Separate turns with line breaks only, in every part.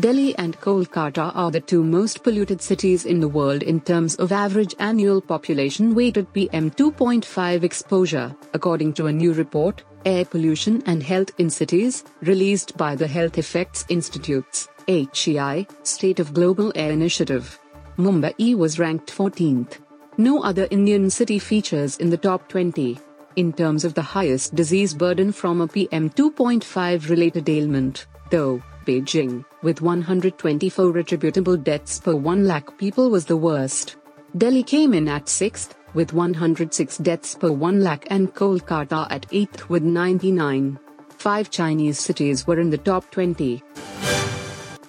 Delhi and Kolkata are the two most polluted cities in the world in terms of average annual population weighted PM 2.5 exposure, according to a new report, Air Pollution and Health in Cities, released by the Health Effects Institute's HEI State of Global Air Initiative. Mumbai was ranked 14th. No other Indian city features in the top 20. In terms of the highest disease burden from a PM 2.5 related ailment, though, Beijing, with 124 attributable deaths per 1 lakh people, was the worst. Delhi came in at 6th, with 106 deaths per 1 lakh, and Kolkata at 8th with 99. Five Chinese cities were in the top 20.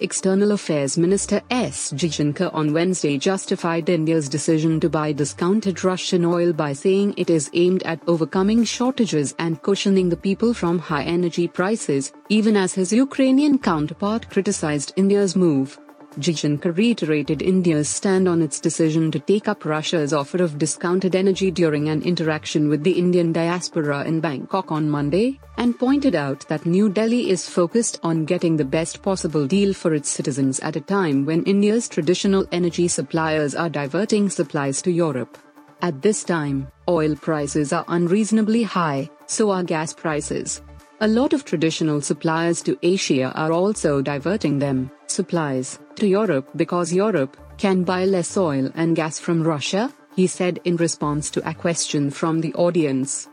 External Affairs Minister S. Jaishankar on Wednesday justified India's decision to buy discounted Russian oil by saying it is aimed at overcoming shortages and cushioning the people from high energy prices, even as his Ukrainian counterpart criticized India's move. Jaishankar reiterated India's stand on its decision to take up Russia's offer of discounted energy during an interaction with the Indian diaspora in Bangkok on Monday, and pointed out that New Delhi is focused on getting the best possible deal for its citizens at a time when India's traditional energy suppliers are diverting supplies to Europe. At this time, oil prices are unreasonably high, so are gas prices. A lot of traditional suppliers to Asia are also diverting them, supplies, to Europe because Europe can buy less oil and gas from Russia, he said in response to a question from the audience.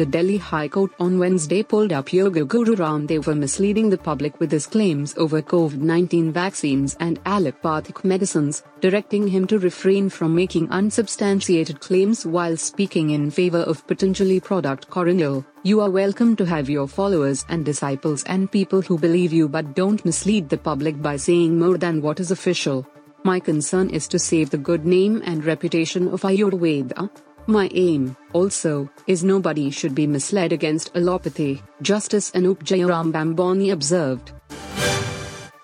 The Delhi High Court on Wednesday pulled up Yoga Guru Ramdev for misleading the public with his claims over COVID 19 vaccines and allopathic medicines, directing him to refrain from making unsubstantiated claims while speaking in favor of Patanjali product Coronil. You are welcome to have your followers and disciples and people who believe you but don't mislead the public by saying more than what is official. My concern is to save the good name and reputation of Ayurveda. My aim, also, is nobody should be misled against allopathy, Justice Anup Jairam Bhambhani observed.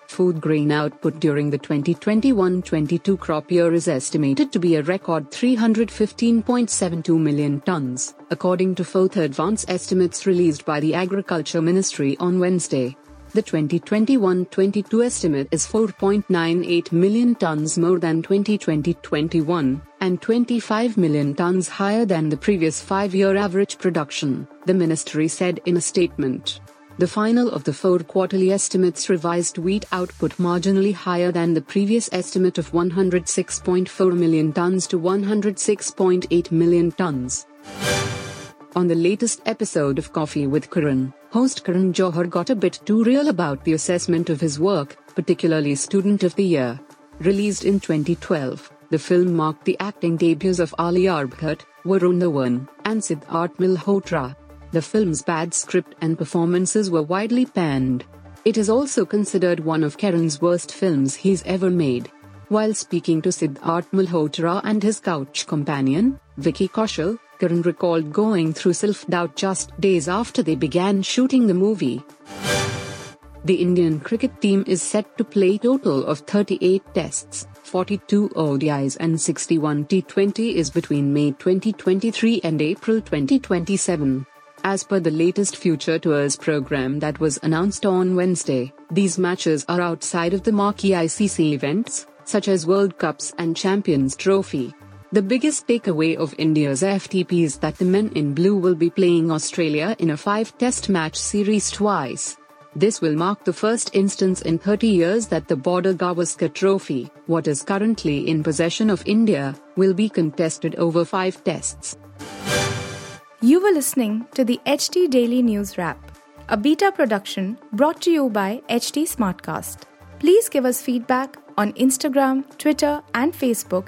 Food grain output during the 2021-22 crop year is estimated to be a record 315.72 million tons, according to fourth advance estimates released by the Agriculture Ministry on Wednesday. The 2021-22 estimate is 4.98 million tons more than 2020-21 and 25 million tons higher than the previous 5-year average production, the ministry said in a statement. The final of the four quarterly estimates revised wheat output marginally higher than the previous estimate of 106.4 million tons to 106.8 million tons. On the latest episode of Coffee with Karan, host Karan Johar got a bit too real about the assessment of his work, particularly Student of the Year. Released in 2012, the film marked the acting debuts of Alia Bhatt, Varun Dhawan, and Sidharth Malhotra. The film's bad script and performances were widely panned. It is also considered one of Karan's worst films he's ever made. While speaking to Sidharth Malhotra and his couch companion, Vicky Kaushal, Karan recalled going through self doubt just days after they began shooting the movie. The Indian cricket team is set to play total of 38 tests, 42 ODIs and 61 T20s between May 2023 and April 2027. As per the latest Future Tours program that was announced on Wednesday, these matches are outside of the marquee ICC events, such as World Cups and Champions Trophy. The biggest takeaway of India's FTP is that the men in blue will be playing Australia in a five test match series twice. This will mark the first instance in 30 years that the Border Gavaskar Trophy, what is currently in possession of India, will be contested over five tests.
You were listening to the HT Daily News Wrap, a beta production brought to you by HT Smartcast. Please give us feedback on Instagram, Twitter, and Facebook